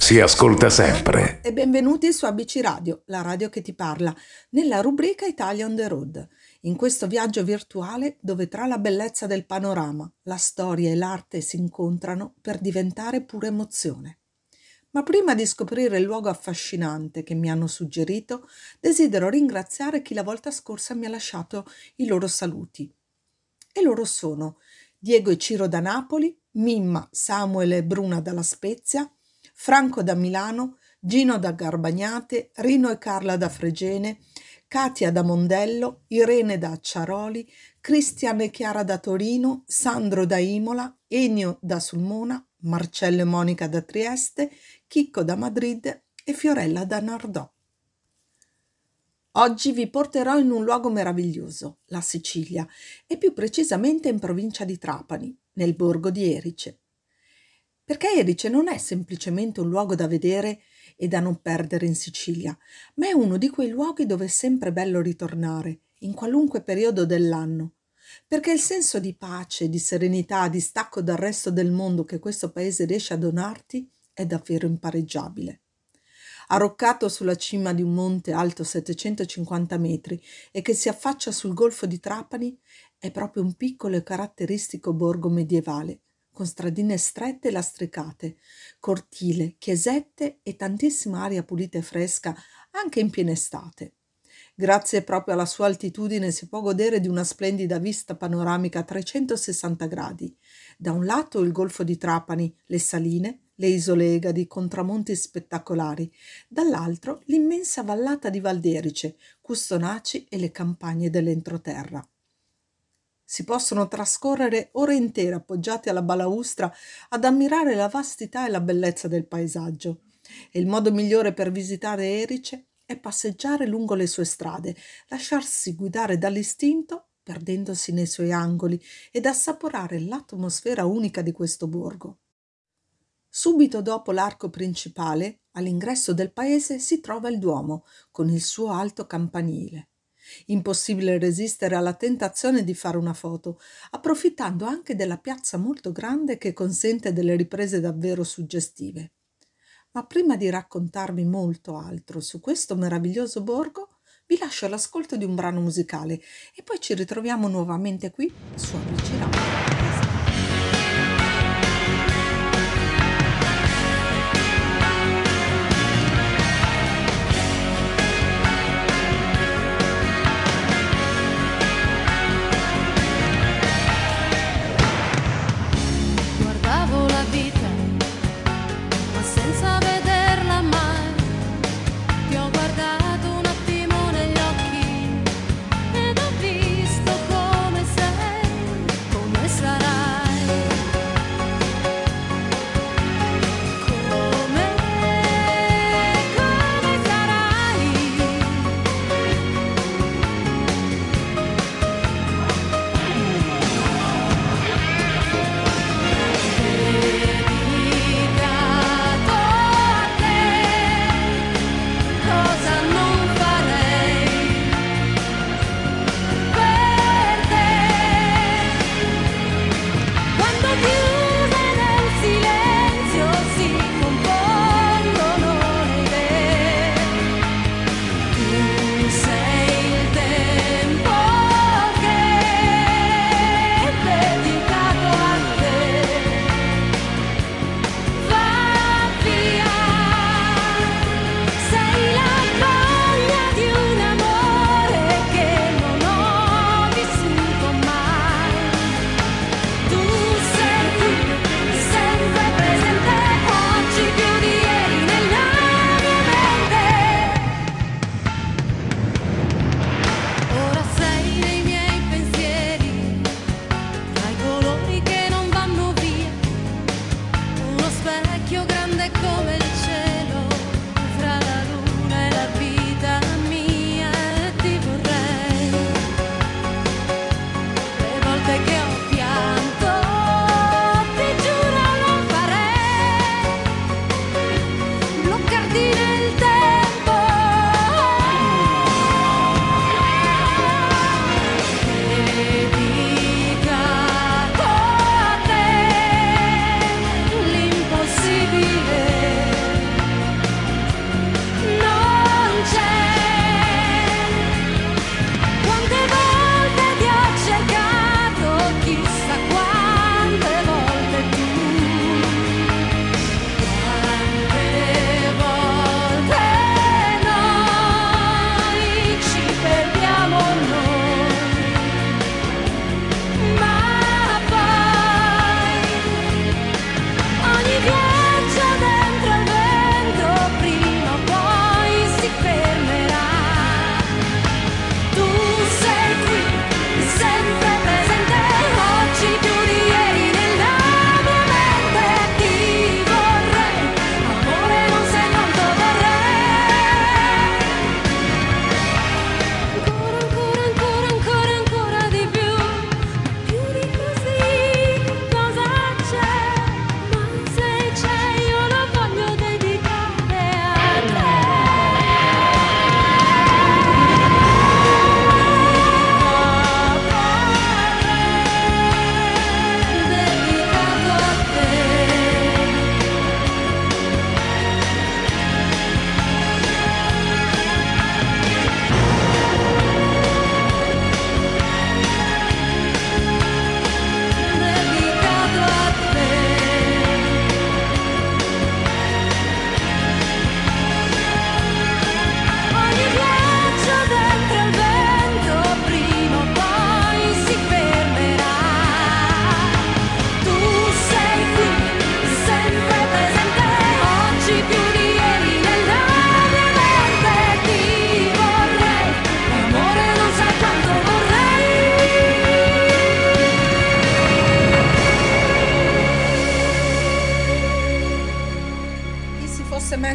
Si ascolta sempre. E benvenuti su ABC Radio, la radio che ti parla, nella rubrica Italia on the Road. In questo viaggio virtuale dove tra la bellezza del panorama, la storia e l'arte si incontrano per diventare pura emozione. Ma prima di scoprire il luogo affascinante che mi hanno suggerito, desidero ringraziare chi la volta scorsa mi ha lasciato i loro saluti. E loro sono Diego e Ciro da Napoli, Mimma, Samuele e Bruna dalla Spezia, Franco da Milano, Gino da Garbagnate, Rino e Carla da Fregene, Katia da Mondello, Irene da Acciaroli, Cristian e Chiara da Torino, Sandro da Imola, Ennio da Sulmona, Marcello e Monica da Trieste, Chicco da Madrid e Fiorella da Nardò. Oggi vi porterò in un luogo meraviglioso, la Sicilia, e più precisamente in provincia di Trapani, nel borgo di Erice perché Erice non è semplicemente un luogo da vedere e da non perdere in Sicilia, ma è uno di quei luoghi dove è sempre bello ritornare, in qualunque periodo dell'anno, perché il senso di pace, di serenità, di stacco dal resto del mondo che questo paese riesce a donarti è davvero impareggiabile. Arroccato sulla cima di un monte alto 750 metri e che si affaccia sul golfo di Trapani, è proprio un piccolo e caratteristico borgo medievale, con stradine strette e lastricate, cortile, chiesette e tantissima aria pulita e fresca anche in piena estate. Grazie proprio alla sua altitudine si può godere di una splendida vista panoramica a 360 gradi. Da un lato il golfo di Trapani, le saline, le isole Egadi con tramonti spettacolari, dall'altro l'immensa vallata di Valderice, Custonaci e le campagne dell'entroterra. Si possono trascorrere ore intere appoggiati alla balaustra ad ammirare la vastità e la bellezza del paesaggio. E il modo migliore per visitare Erice è passeggiare lungo le sue strade, lasciarsi guidare dall'istinto, perdendosi nei suoi angoli, ed assaporare l'atmosfera unica di questo borgo. Subito dopo l'arco principale, all'ingresso del paese, si trova il Duomo, con il suo alto campanile. Impossibile resistere alla tentazione di fare una foto, approfittando anche della piazza molto grande che consente delle riprese davvero suggestive. Ma prima di raccontarvi molto altro su questo meraviglioso borgo, vi lascio all'ascolto di un brano musicale e poi ci ritroviamo nuovamente qui su Avvicinamento.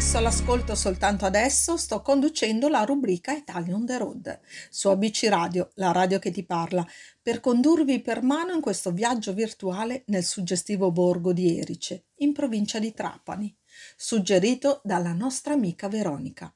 Messo all'ascolto soltanto adesso, sto conducendo la rubrica Italia on the Road su ABC Radio, la radio che ti parla, per condurvi per mano in questo viaggio virtuale nel suggestivo borgo di Erice, in provincia di Trapani, suggerito dalla nostra amica Veronica.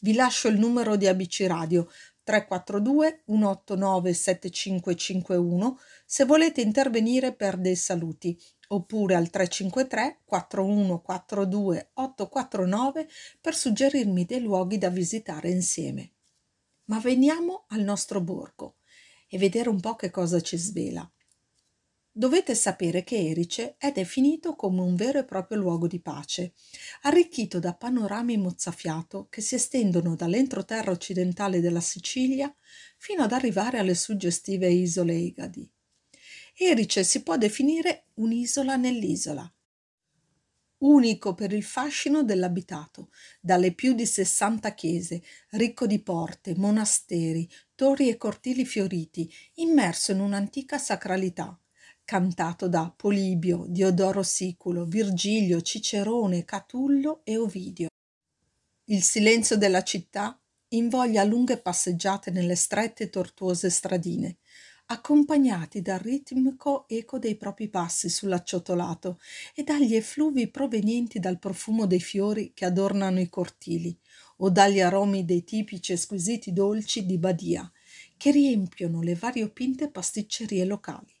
Vi lascio il numero di ABC Radio 342 189 7551 se volete intervenire per dei saluti oppure al 353 4142 849 per suggerirmi dei luoghi da visitare insieme. Ma veniamo al nostro borgo e vedere un po' che cosa ci svela. Dovete sapere che Erice è definito come un vero e proprio luogo di pace, arricchito da panorami mozzafiato che si estendono dall'entroterra occidentale della Sicilia fino ad arrivare alle suggestive isole Egadi. Erice si può definire un'isola nell'isola, unico per il fascino dell'abitato, dalle più di 60 chiese, ricco di porte, monasteri, torri e cortili fioriti, immerso in un'antica sacralità, cantato da Polibio, Diodoro Siculo, Virgilio, Cicerone, Catullo e Ovidio. Il silenzio della città invoglia lunghe passeggiate nelle strette e tortuose stradine, accompagnati dal ritmico eco dei propri passi sull'acciottolato e dagli effluvi provenienti dal profumo dei fiori che adornano i cortili o dagli aromi dei tipici e squisiti dolci di Badia che riempiono le variopinte pasticcerie locali.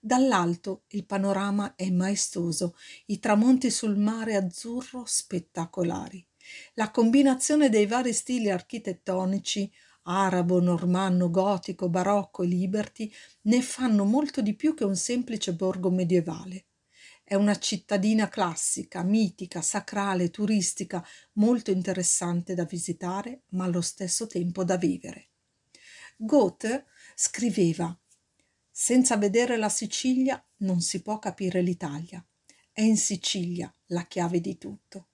Dall'alto il panorama è maestoso, i tramonti sul mare azzurro spettacolari. La combinazione dei vari stili architettonici arabo, normanno, gotico, barocco e liberty, ne fanno molto di più che un semplice borgo medievale. È una cittadina classica, mitica, sacrale, turistica, molto interessante da visitare, ma allo stesso tempo da vivere. Goethe scriveva Senza vedere la Sicilia non si può capire l'Italia. È in Sicilia la chiave di tutto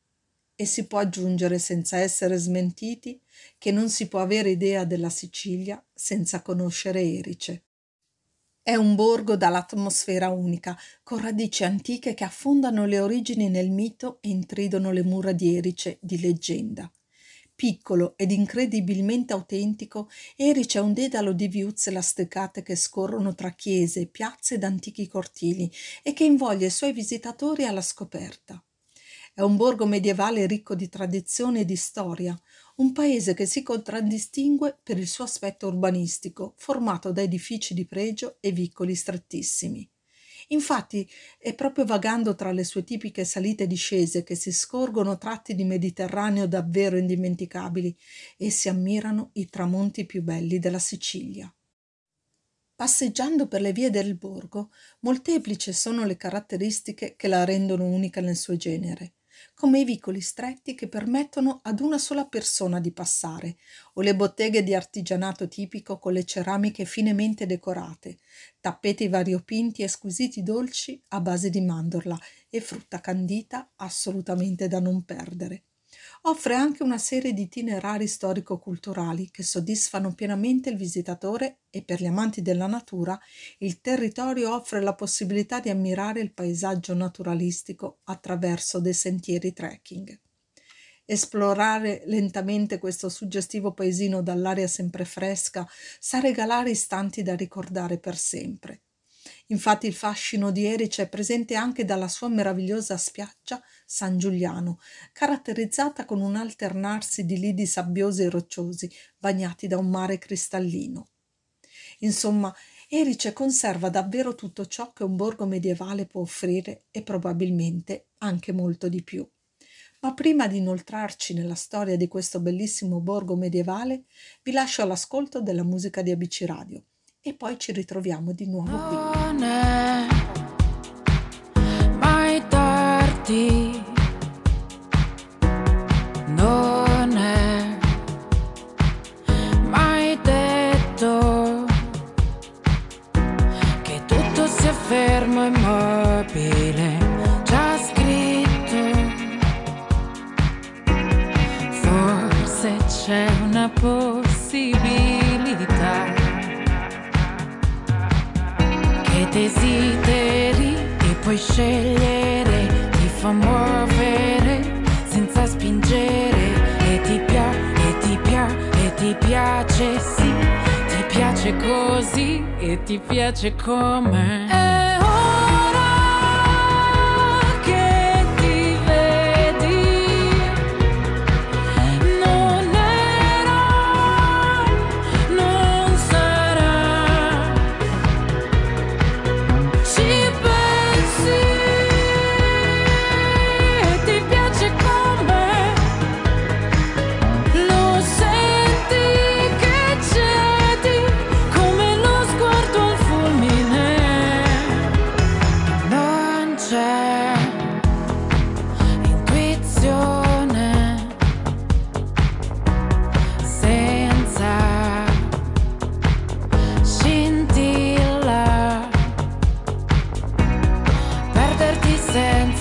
e si può aggiungere senza essere smentiti che non si può avere idea della Sicilia senza conoscere Erice. È un borgo dall'atmosfera unica, con radici antiche che affondano le origini nel mito e intridono le mura di Erice di leggenda. Piccolo ed incredibilmente autentico, Erice è un dedalo di viuzze lastricate che scorrono tra chiese, piazze ed antichi cortili e che invoglia i suoi visitatori alla scoperta. È un borgo medievale ricco di tradizione e di storia, un paese che si contraddistingue per il suo aspetto urbanistico, formato da edifici di pregio e vicoli strettissimi. Infatti è proprio vagando tra le sue tipiche salite e discese che si scorgono tratti di Mediterraneo davvero indimenticabili e si ammirano i tramonti più belli della Sicilia. Passeggiando per le vie del borgo, molteplici sono le caratteristiche che la rendono unica nel suo genere come i vicoli stretti che permettono ad una sola persona di passare, o le botteghe di artigianato tipico con le ceramiche finemente decorate, tappeti variopinti e squisiti dolci a base di mandorla e frutta candita assolutamente da non perdere offre anche una serie di itinerari storico-culturali che soddisfano pienamente il visitatore e per gli amanti della natura il territorio offre la possibilità di ammirare il paesaggio naturalistico attraverso dei sentieri trekking. Esplorare lentamente questo suggestivo paesino dall'aria sempre fresca sa regalare istanti da ricordare per sempre. Infatti il fascino di Erice è presente anche dalla sua meravigliosa spiaggia San Giuliano, caratterizzata con un alternarsi di lidi sabbiosi e rocciosi, bagnati da un mare cristallino. Insomma, Erice conserva davvero tutto ciò che un borgo medievale può offrire e probabilmente anche molto di più. Ma prima di inoltrarci nella storia di questo bellissimo borgo medievale, vi lascio all'ascolto della musica di ABC Radio e poi ci ritroviamo di nuovo qui. Non è mai tardi. Non scegliere ti fa muovere senza spingere e ti piace, e ti piace, e ti piace, sì, ti piace così e ti piace come. Eh.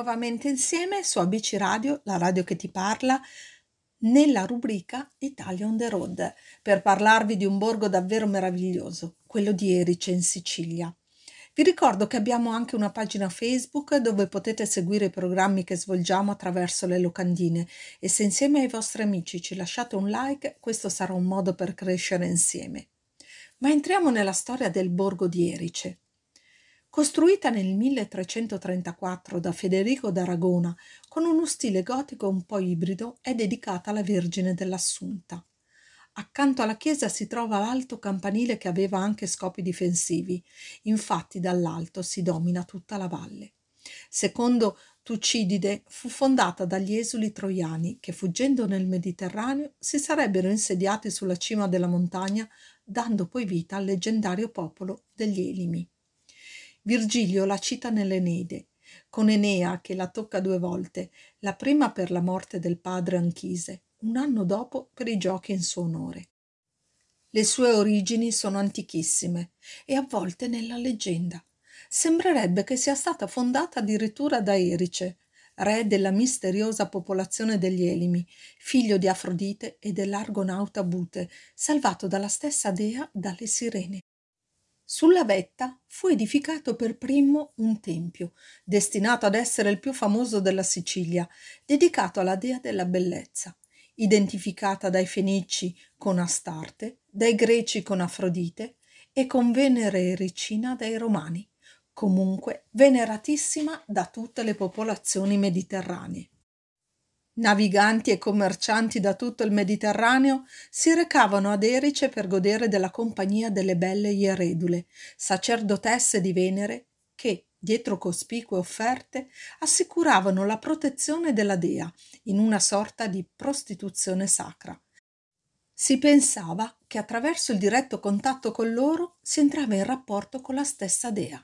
nuovamente insieme su ABC Radio, la radio che ti parla, nella rubrica Italia on the Road, per parlarvi di un borgo davvero meraviglioso, quello di Erice in Sicilia. Vi ricordo che abbiamo anche una pagina Facebook dove potete seguire i programmi che svolgiamo attraverso le locandine e se insieme ai vostri amici ci lasciate un like, questo sarà un modo per crescere insieme. Ma entriamo nella storia del borgo di Erice. Costruita nel 1334 da Federico d'Aragona con uno stile gotico un po' ibrido, è dedicata alla Vergine dell'Assunta. Accanto alla chiesa si trova l'alto campanile che aveva anche scopi difensivi, infatti dall'alto si domina tutta la valle. Secondo Tucidide fu fondata dagli esuli troiani che fuggendo nel Mediterraneo si sarebbero insediati sulla cima della montagna dando poi vita al leggendario popolo degli Elimi. Virgilio la cita nell'Eneide, con Enea che la tocca due volte, la prima per la morte del padre Anchise, un anno dopo per i giochi in suo onore. Le sue origini sono antichissime e avvolte nella leggenda. Sembrerebbe che sia stata fondata addirittura da Erice, re della misteriosa popolazione degli Elimi, figlio di Afrodite e dell'argonauta Bute, salvato dalla stessa dea dalle sirene. Sulla vetta fu edificato per primo un tempio, destinato ad essere il più famoso della Sicilia, dedicato alla dea della bellezza, identificata dai Fenici con Astarte, dai Greci con Afrodite e con Venere e Ricina dai Romani, comunque veneratissima da tutte le popolazioni mediterranee. Naviganti e commercianti da tutto il Mediterraneo si recavano ad Erice per godere della compagnia delle belle Ieredule, sacerdotesse di Venere, che, dietro cospicue offerte, assicuravano la protezione della dea in una sorta di prostituzione sacra. Si pensava che attraverso il diretto contatto con loro si entrava in rapporto con la stessa dea.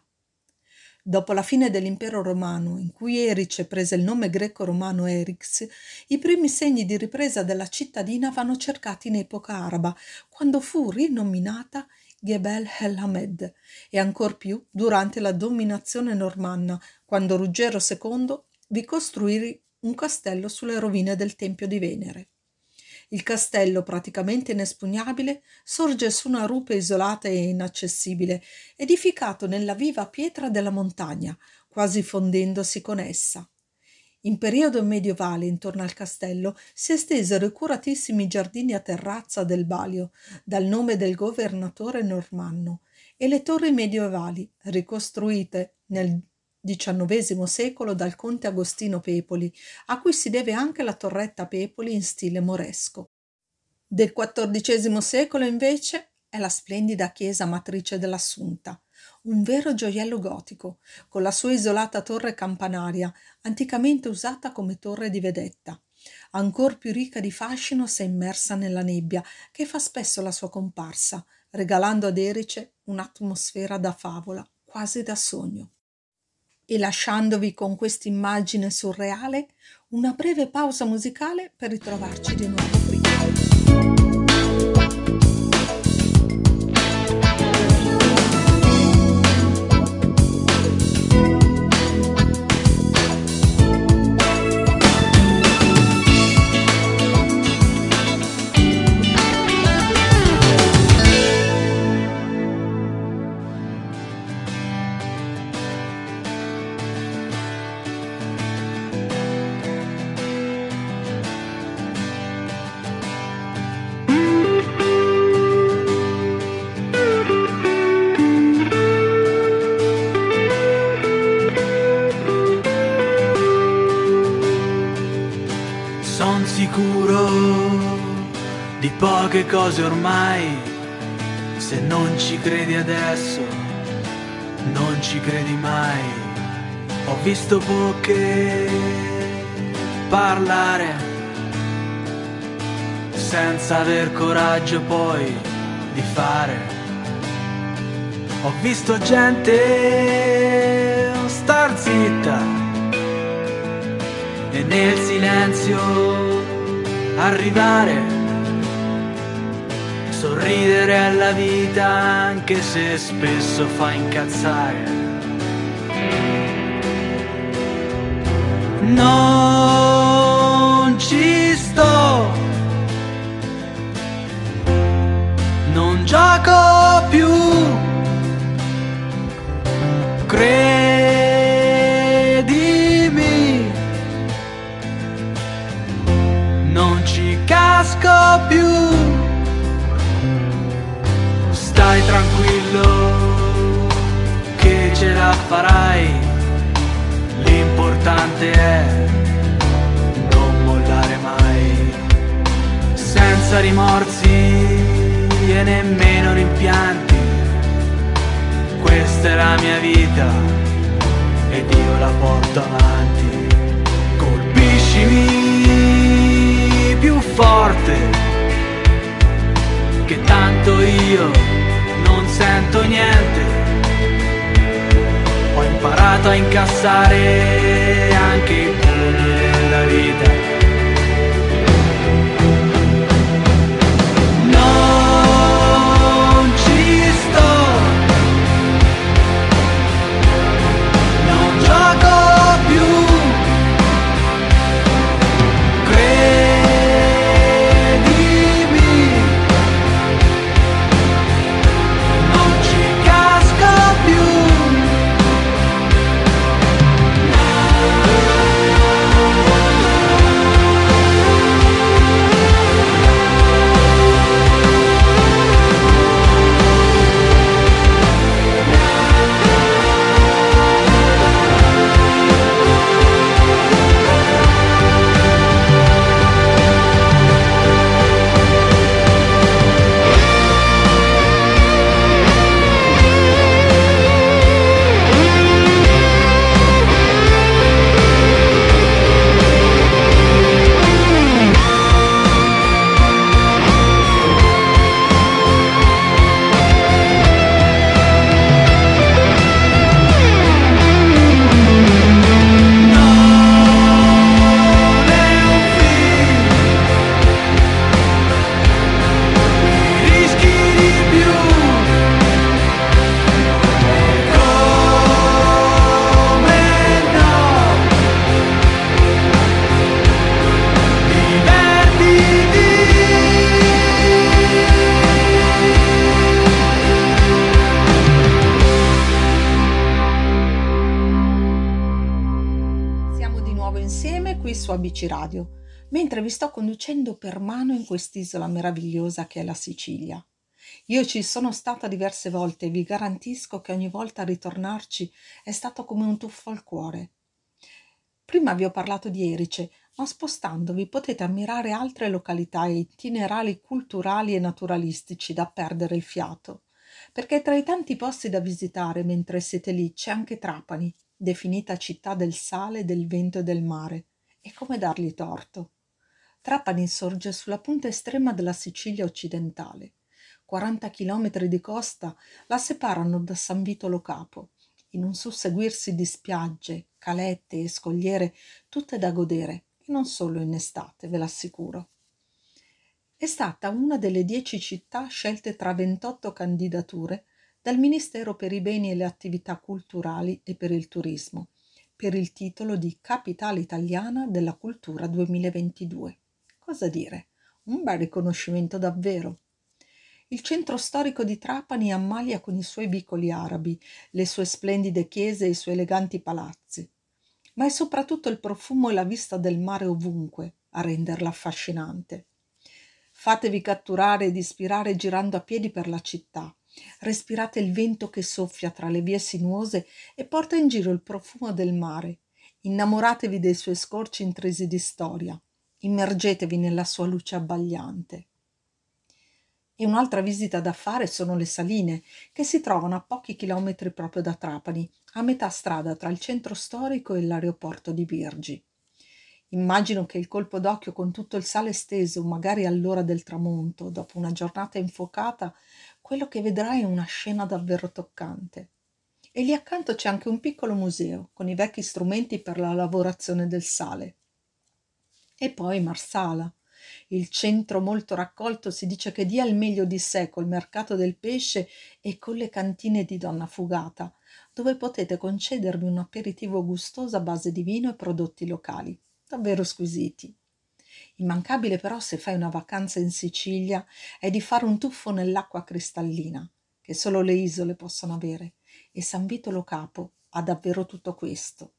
Dopo la fine dell'impero romano, in cui Erice prese il nome greco-romano Erix, i primi segni di ripresa della cittadina vanno cercati in epoca araba, quando fu rinominata Gebel el Hamed, e ancor più durante la dominazione normanna, quando Ruggero II vi costruì un castello sulle rovine del Tempio di Venere. Il castello, praticamente inespugnabile, sorge su una rupe isolata e inaccessibile, edificato nella viva pietra della montagna, quasi fondendosi con essa. In periodo medievale, intorno al castello, si estesero i curatissimi giardini a terrazza del Balio, dal nome del governatore normanno, e le torri medievali, ricostruite nel XIX secolo dal conte Agostino Pepoli, a cui si deve anche la torretta Pepoli in stile moresco. Del XIV secolo, invece, è la splendida chiesa matrice dell'Assunta, un vero gioiello gotico, con la sua isolata torre campanaria, anticamente usata come torre di vedetta. Ancor più ricca di fascino se immersa nella nebbia, che fa spesso la sua comparsa, regalando ad Erice un'atmosfera da favola, quasi da sogno e lasciandovi con quest'immagine surreale una breve pausa musicale per ritrovarci di nuovo qui. Poche cose ormai, se non ci credi adesso, non ci credi mai. Ho visto poche parlare senza aver coraggio poi di fare. Ho visto gente star zitta e nel silenzio arrivare sorridere alla vita anche se spesso fa incazzare. Non ci sto, non gioco più. Credimi, non ci casco più. Tranquillo che ce la farai, l'importante è non mollare mai, senza rimorsi e nemmeno rimpianti. Questa è la mia vita ed io la porto avanti. Colpiscimi più forte che tanto io sento niente. Ho imparato a incassare anche i pugni della vita. Su ABC Radio, mentre vi sto conducendo per mano in quest'isola meravigliosa che è la Sicilia. Io ci sono stata diverse volte e vi garantisco che ogni volta ritornarci è stato come un tuffo al cuore. Prima vi ho parlato di Erice, ma spostandovi potete ammirare altre località e itinerari culturali e naturalistici da perdere il fiato, perché tra i tanti posti da visitare mentre siete lì c'è anche Trapani, definita città del sale, del vento e del mare. E come dargli torto? Trapani sorge sulla punta estrema della Sicilia occidentale. 40 chilometri di costa la separano da San Vito Lo Capo, in un susseguirsi di spiagge, calette e scogliere, tutte da godere, e non solo in estate, ve l'assicuro. È stata una delle dieci città scelte tra 28 candidature dal Ministero per i beni e le attività culturali e per il turismo, per il titolo di Capitale italiana della cultura 2022. Cosa dire? Un bel riconoscimento davvero. Il centro storico di Trapani ammalia con i suoi vicoli arabi, le sue splendide chiese e i suoi eleganti palazzi. Ma è soprattutto il profumo e la vista del mare ovunque a renderla affascinante. Fatevi catturare ed ispirare girando a piedi per la città, respirate il vento che soffia tra le vie sinuose e porta in giro il profumo del mare. Innamoratevi dei suoi scorci intrisi di storia. Immergetevi nella sua luce abbagliante. E un'altra visita da fare sono le saline, che si trovano a pochi chilometri proprio da Trapani, a metà strada tra il centro storico e l'aeroporto di Birgi. Immagino che il colpo d'occhio con tutto il sale steso, magari all'ora del tramonto, dopo una giornata infuocata, quello che vedrai è una scena davvero toccante. E lì accanto c'è anche un piccolo museo con i vecchi strumenti per la lavorazione del sale. E poi Marsala, il centro molto raccolto si dice che dia il meglio di sé col mercato del pesce e con le cantine di Donna Fugata, dove potete concedervi un aperitivo gustoso a base di vino e prodotti locali davvero squisiti. Immancabile però se fai una vacanza in Sicilia è di fare un tuffo nell'acqua cristallina, che solo le isole possono avere, e San Vito Lo Capo ha davvero tutto questo.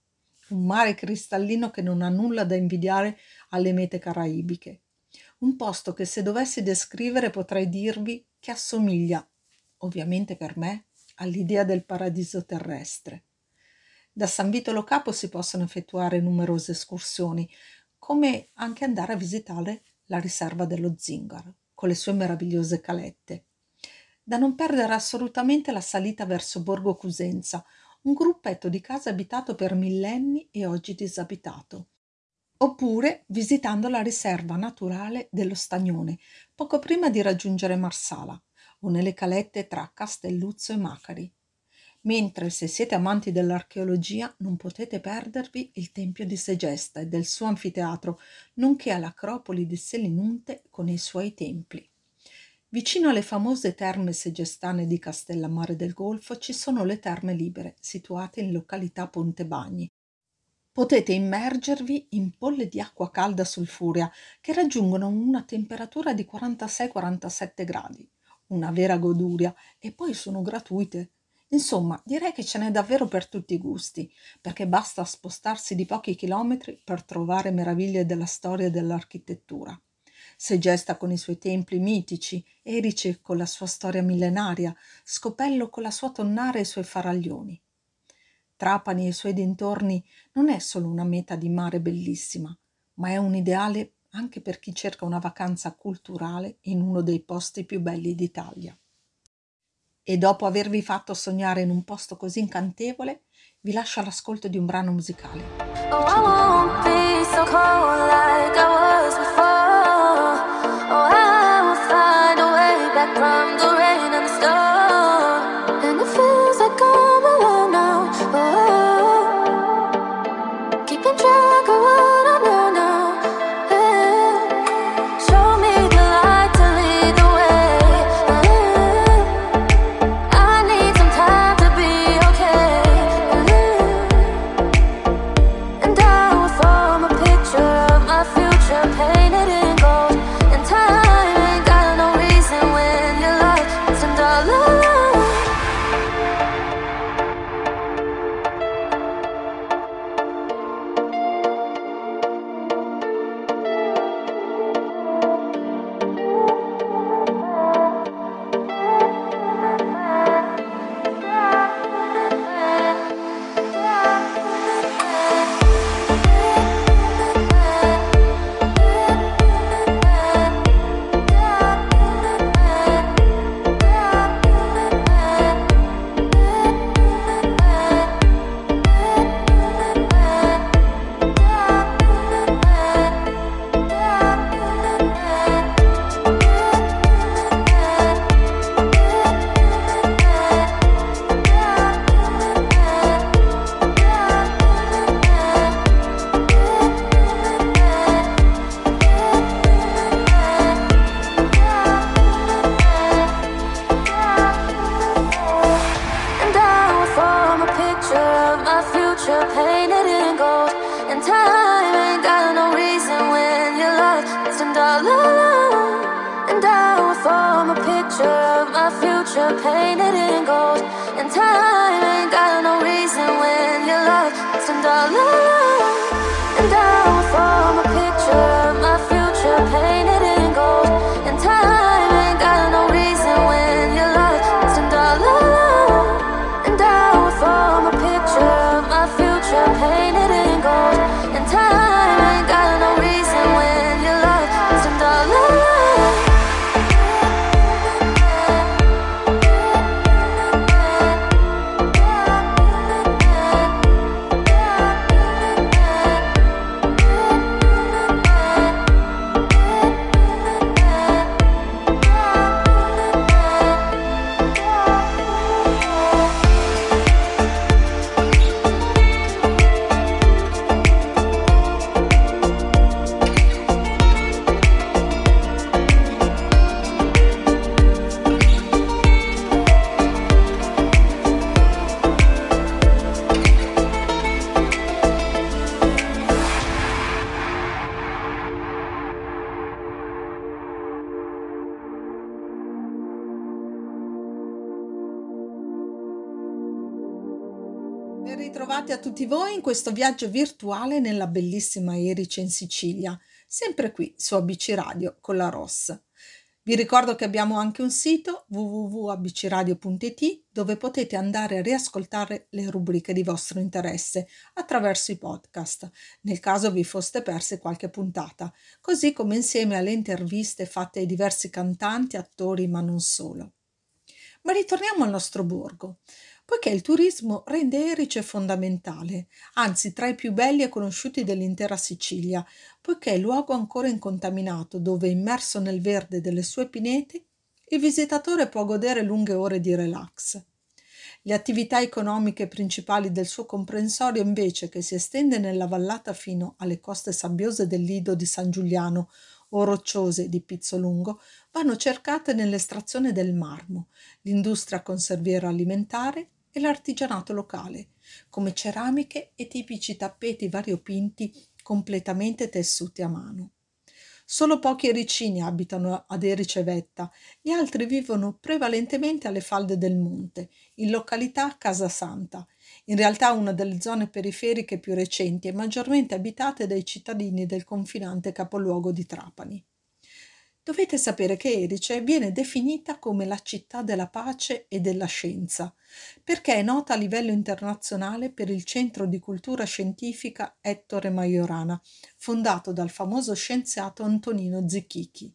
Un mare cristallino che non ha nulla da invidiare alle mete caraibiche. Un posto che se dovessi descrivere potrei dirvi che assomiglia, ovviamente per me, all'idea del paradiso terrestre. Da San Vito Lo Capo si possono effettuare numerose escursioni, come anche andare a visitare la riserva dello Zingaro, con le sue meravigliose calette. Da non perdere assolutamente la salita verso Borgo Cusenza, un gruppetto di case abitato per millenni e oggi disabitato. Oppure visitando la riserva naturale dello Stagnone, poco prima di raggiungere Marsala, o nelle calette tra Castelluzzo e Macari, mentre se siete amanti dell'archeologia non potete perdervi il Tempio di Segesta e del suo anfiteatro, nonché all'Acropoli di Selinunte con i suoi templi. Vicino alle famose terme segestane di Castellammare del Golfo ci sono le terme libere, situate in località Pontebagni. Potete immergervi in polle di acqua calda sulfurea che raggiungono una temperatura di 46-47 gradi. Una vera goduria e poi sono gratuite. Insomma, direi che ce n'è davvero per tutti i gusti, perché basta spostarsi di pochi chilometri per trovare meraviglie della storia e dell'architettura. Segesta con i suoi templi mitici, Erice con la sua storia millenaria, Scopello con la sua tonnara e i suoi faraglioni. Trapani e i suoi dintorni non è solo una meta di mare bellissima, ma è un ideale anche per chi cerca una vacanza culturale in uno dei posti più belli d'Italia e dopo avervi fatto sognare in un posto così incantevole, vi lascio all'ascolto di un brano musicale. Oh, Will a picture of my future painted in gold. And time ain't got no reason when your love isn't all alone. Ritrovati a tutti voi in questo viaggio virtuale nella bellissima Erice in Sicilia, sempre qui su ABC Radio con la Ross. Vi ricordo che abbiamo anche un sito www.abcradio.it dove potete andare a riascoltare le rubriche di vostro interesse attraverso i podcast, nel caso vi foste perse qualche puntata, così come insieme alle interviste fatte ai diversi cantanti, attori, ma non solo. Ma ritorniamo al nostro borgo poiché il turismo rende Erice fondamentale, anzi tra i più belli e conosciuti dell'intera Sicilia, poiché è luogo ancora incontaminato dove, immerso nel verde delle sue pinete, il visitatore può godere lunghe ore di relax. Le attività economiche principali del suo comprensorio, invece, che si estende nella vallata fino alle coste sabbiose del Lido di San Giuliano o rocciose di Pizzolungo, vanno cercate nell'estrazione del marmo, l'industria conserviera alimentare e l'artigianato locale, come ceramiche e tipici tappeti variopinti completamente tessuti a mano. Solo pochi ericini abitano ad Erice Vetta, gli altri vivono prevalentemente alle falde del monte, in località Casa Santa, in realtà una delle zone periferiche più recenti e maggiormente abitate dai cittadini del confinante capoluogo di Trapani. Dovete sapere che Erice viene definita come la città della pace e della scienza, perché è nota a livello internazionale per il centro di cultura scientifica Ettore Majorana, fondato dal famoso scienziato Antonino Zecchichi,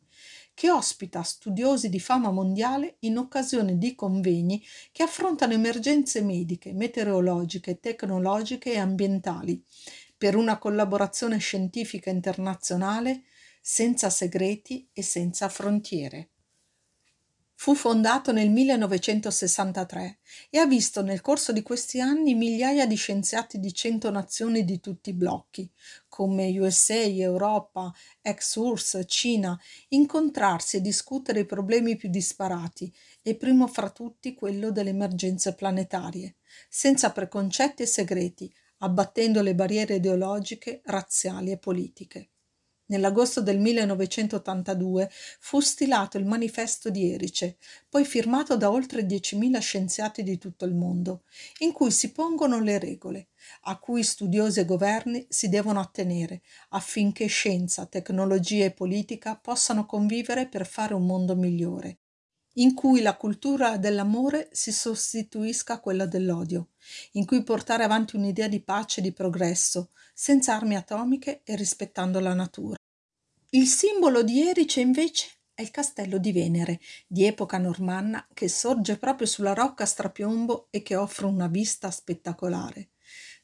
che ospita studiosi di fama mondiale in occasione di convegni che affrontano emergenze mediche, meteorologiche, tecnologiche e ambientali, per una collaborazione scientifica internazionale senza segreti e senza frontiere. Fu fondato nel 1963 e ha visto nel corso di questi anni migliaia di scienziati di cento nazioni di tutti i blocchi, come USA, Europa, ex-URSS, Cina, incontrarsi e discutere i problemi più disparati e primo fra tutti quello delle emergenze planetarie, senza preconcetti e segreti, abbattendo le barriere ideologiche, razziali e politiche. Nell'agosto del 1982 fu stilato il manifesto di Erice, poi firmato da oltre 10.000 scienziati di tutto il mondo, in cui si pongono le regole a cui studiosi e governi si devono attenere affinché scienza, tecnologia e politica possano convivere per fare un mondo migliore, in cui la cultura dell'amore si sostituisca a quella dell'odio, in cui portare avanti un'idea di pace e di progresso, senza armi atomiche e rispettando la natura. Il simbolo di Erice invece è il castello di Venere, di epoca normanna, che sorge proprio sulla rocca strapiombo e che offre una vista spettacolare.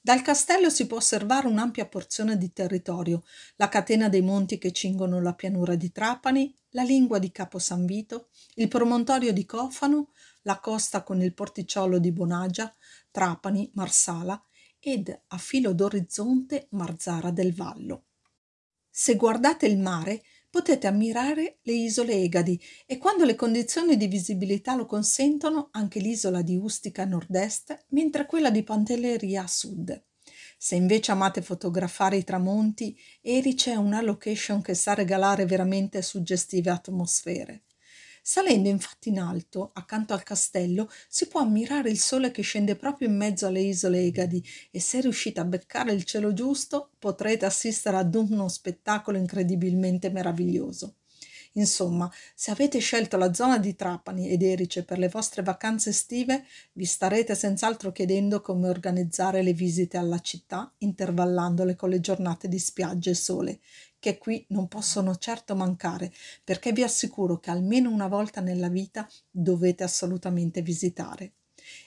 Dal castello si può osservare un'ampia porzione di territorio, la catena dei monti che cingono la pianura di Trapani, la lingua di Capo San Vito, il promontorio di Cofano, la costa con il porticciolo di Bonagia, Trapani, Marsala ed a filo d'orizzonte Marzara del Vallo. Se guardate il mare potete ammirare le isole Egadi e quando le condizioni di visibilità lo consentono anche l'isola di Ustica a nord-est, mentre quella di Pantelleria a sud. Se invece amate fotografare i tramonti, Erice è una location che sa regalare veramente suggestive atmosfere. Salendo infatti in alto, accanto al castello, si può ammirare il sole che scende proprio in mezzo alle isole Egadi e se riuscite a beccare il cielo giusto potrete assistere ad uno spettacolo incredibilmente meraviglioso. Insomma, se avete scelto la zona di Trapani ed Erice per le vostre vacanze estive, vi starete senz'altro chiedendo come organizzare le visite alla città, intervallandole con le giornate di spiaggia e sole, che qui non possono certo mancare, perché vi assicuro che almeno una volta nella vita dovete assolutamente visitare.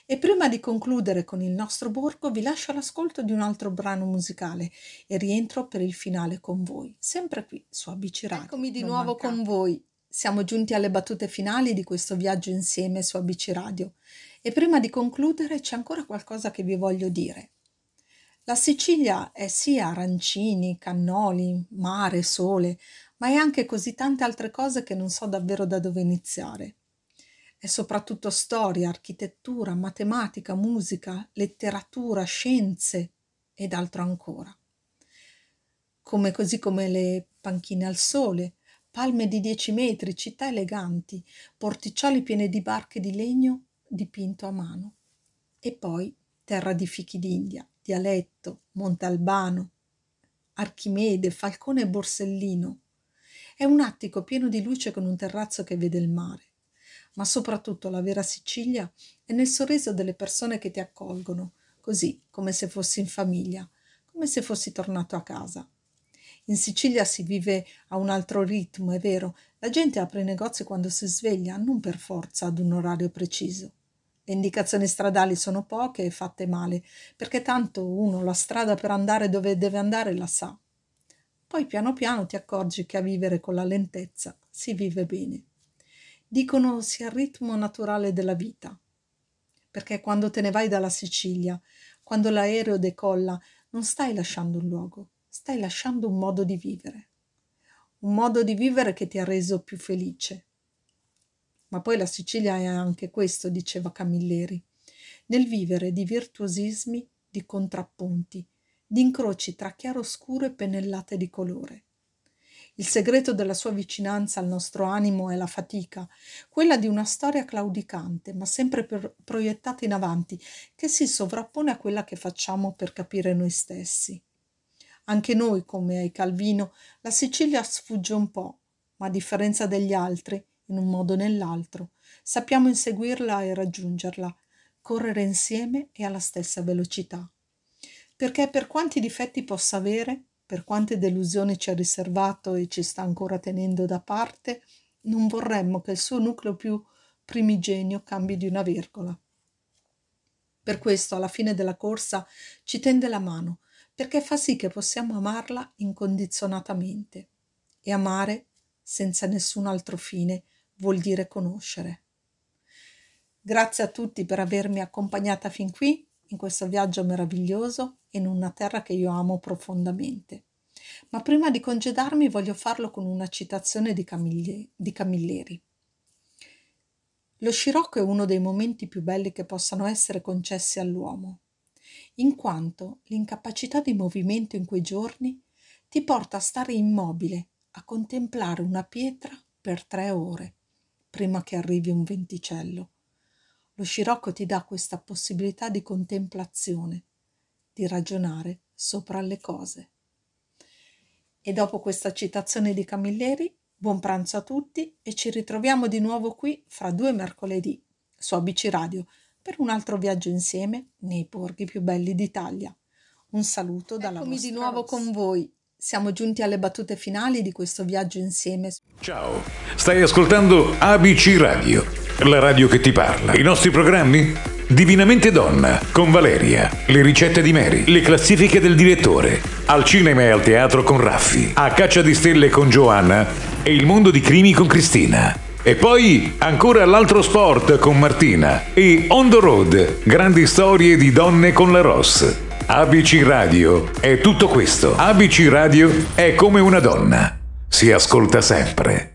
E prima di concludere con il nostro borgo vi lascio all'ascolto di un altro brano musicale e rientro per il finale con voi, sempre qui su ABC Radio. Eccomi di nuovo mancate. con voi. Siamo giunti alle battute finali di questo viaggio insieme su ABC Radio e prima di concludere c'è ancora qualcosa che vi voglio dire. La Sicilia è sì arancini, cannoli, mare, sole, ma è anche così tante altre cose che non so davvero da dove iniziare. È soprattutto storia, architettura, matematica, musica, letteratura, scienze ed altro ancora. Come così come le panchine al sole, palme di dieci metri, città eleganti, porticcioli pieni di barche di legno dipinto a mano. E poi terra di fichi d'India, Dialetto, Montalbano, Archimede, Falcone e Borsellino. È un attico pieno di luce con un terrazzo che vede il mare ma soprattutto la vera Sicilia è nel sorriso delle persone che ti accolgono, così come se fossi in famiglia, come se fossi tornato a casa. In Sicilia si vive a un altro ritmo, è vero, la gente apre i negozi quando si sveglia, non per forza ad un orario preciso. Le indicazioni stradali sono poche e fatte male, perché tanto uno la strada per andare dove deve andare la sa. Poi piano piano ti accorgi che a vivere con la lentezza si vive bene dicono sia il ritmo naturale della vita. Perché quando te ne vai dalla Sicilia, quando l'aereo decolla, non stai lasciando un luogo, stai lasciando un modo di vivere. Un modo di vivere che ti ha reso più felice. Ma poi la Sicilia è anche questo, diceva Camilleri, nel vivere di virtuosismi, di contrappunti, di incroci tra chiaroscuro e pennellate di colore. Il segreto della sua vicinanza al nostro animo è la fatica, quella di una storia claudicante, ma sempre proiettata in avanti, che si sovrappone a quella che facciamo per capire noi stessi. Anche noi, come ai Calvino, la Sicilia sfugge un po', ma a differenza degli altri, in un modo o nell'altro, sappiamo inseguirla e raggiungerla, correre insieme e alla stessa velocità. Perché per quanti difetti possa avere, per quante delusioni ci ha riservato e ci sta ancora tenendo da parte, non vorremmo che il suo nucleo più primigenio cambi di una virgola. Per questo alla fine della corsa ci tende la mano, perché fa sì che possiamo amarla incondizionatamente. E amare, senza nessun altro fine, vuol dire conoscere. Grazie a tutti per avermi accompagnata fin qui in questo viaggio meraviglioso in una terra che io amo profondamente. Ma prima di congedarmi voglio farlo con una citazione di, Camilleri. Di Camilleri. Lo scirocco è uno dei momenti più belli che possano essere concessi all'uomo, in quanto l'incapacità di movimento in quei giorni ti porta a stare immobile, a contemplare una pietra per tre ore, prima che arrivi un venticello lo scirocco ti dà questa possibilità di contemplazione, di ragionare sopra le cose. E dopo questa citazione di Camilleri, buon pranzo a tutti e ci ritroviamo di nuovo qui fra due mercoledì su ABC Radio per un altro viaggio insieme nei borghi più belli d'Italia. Un saluto dalla Eccomi di nuovo Ross. con voi. Siamo giunti alle battute finali di questo viaggio insieme. Ciao, stai ascoltando ABC Radio la radio che ti parla. I nostri programmi? Divinamente Donna con Valeria, le ricette di Mary, le classifiche del direttore, al cinema e al teatro con Raffi, a caccia di stelle con Giovanna e il mondo di crimi con Cristina. E poi ancora l'altro sport con Martina e On the Road, grandi storie di donne con la Ross. ABC Radio è tutto questo. ABC Radio è come una donna. Si ascolta sempre.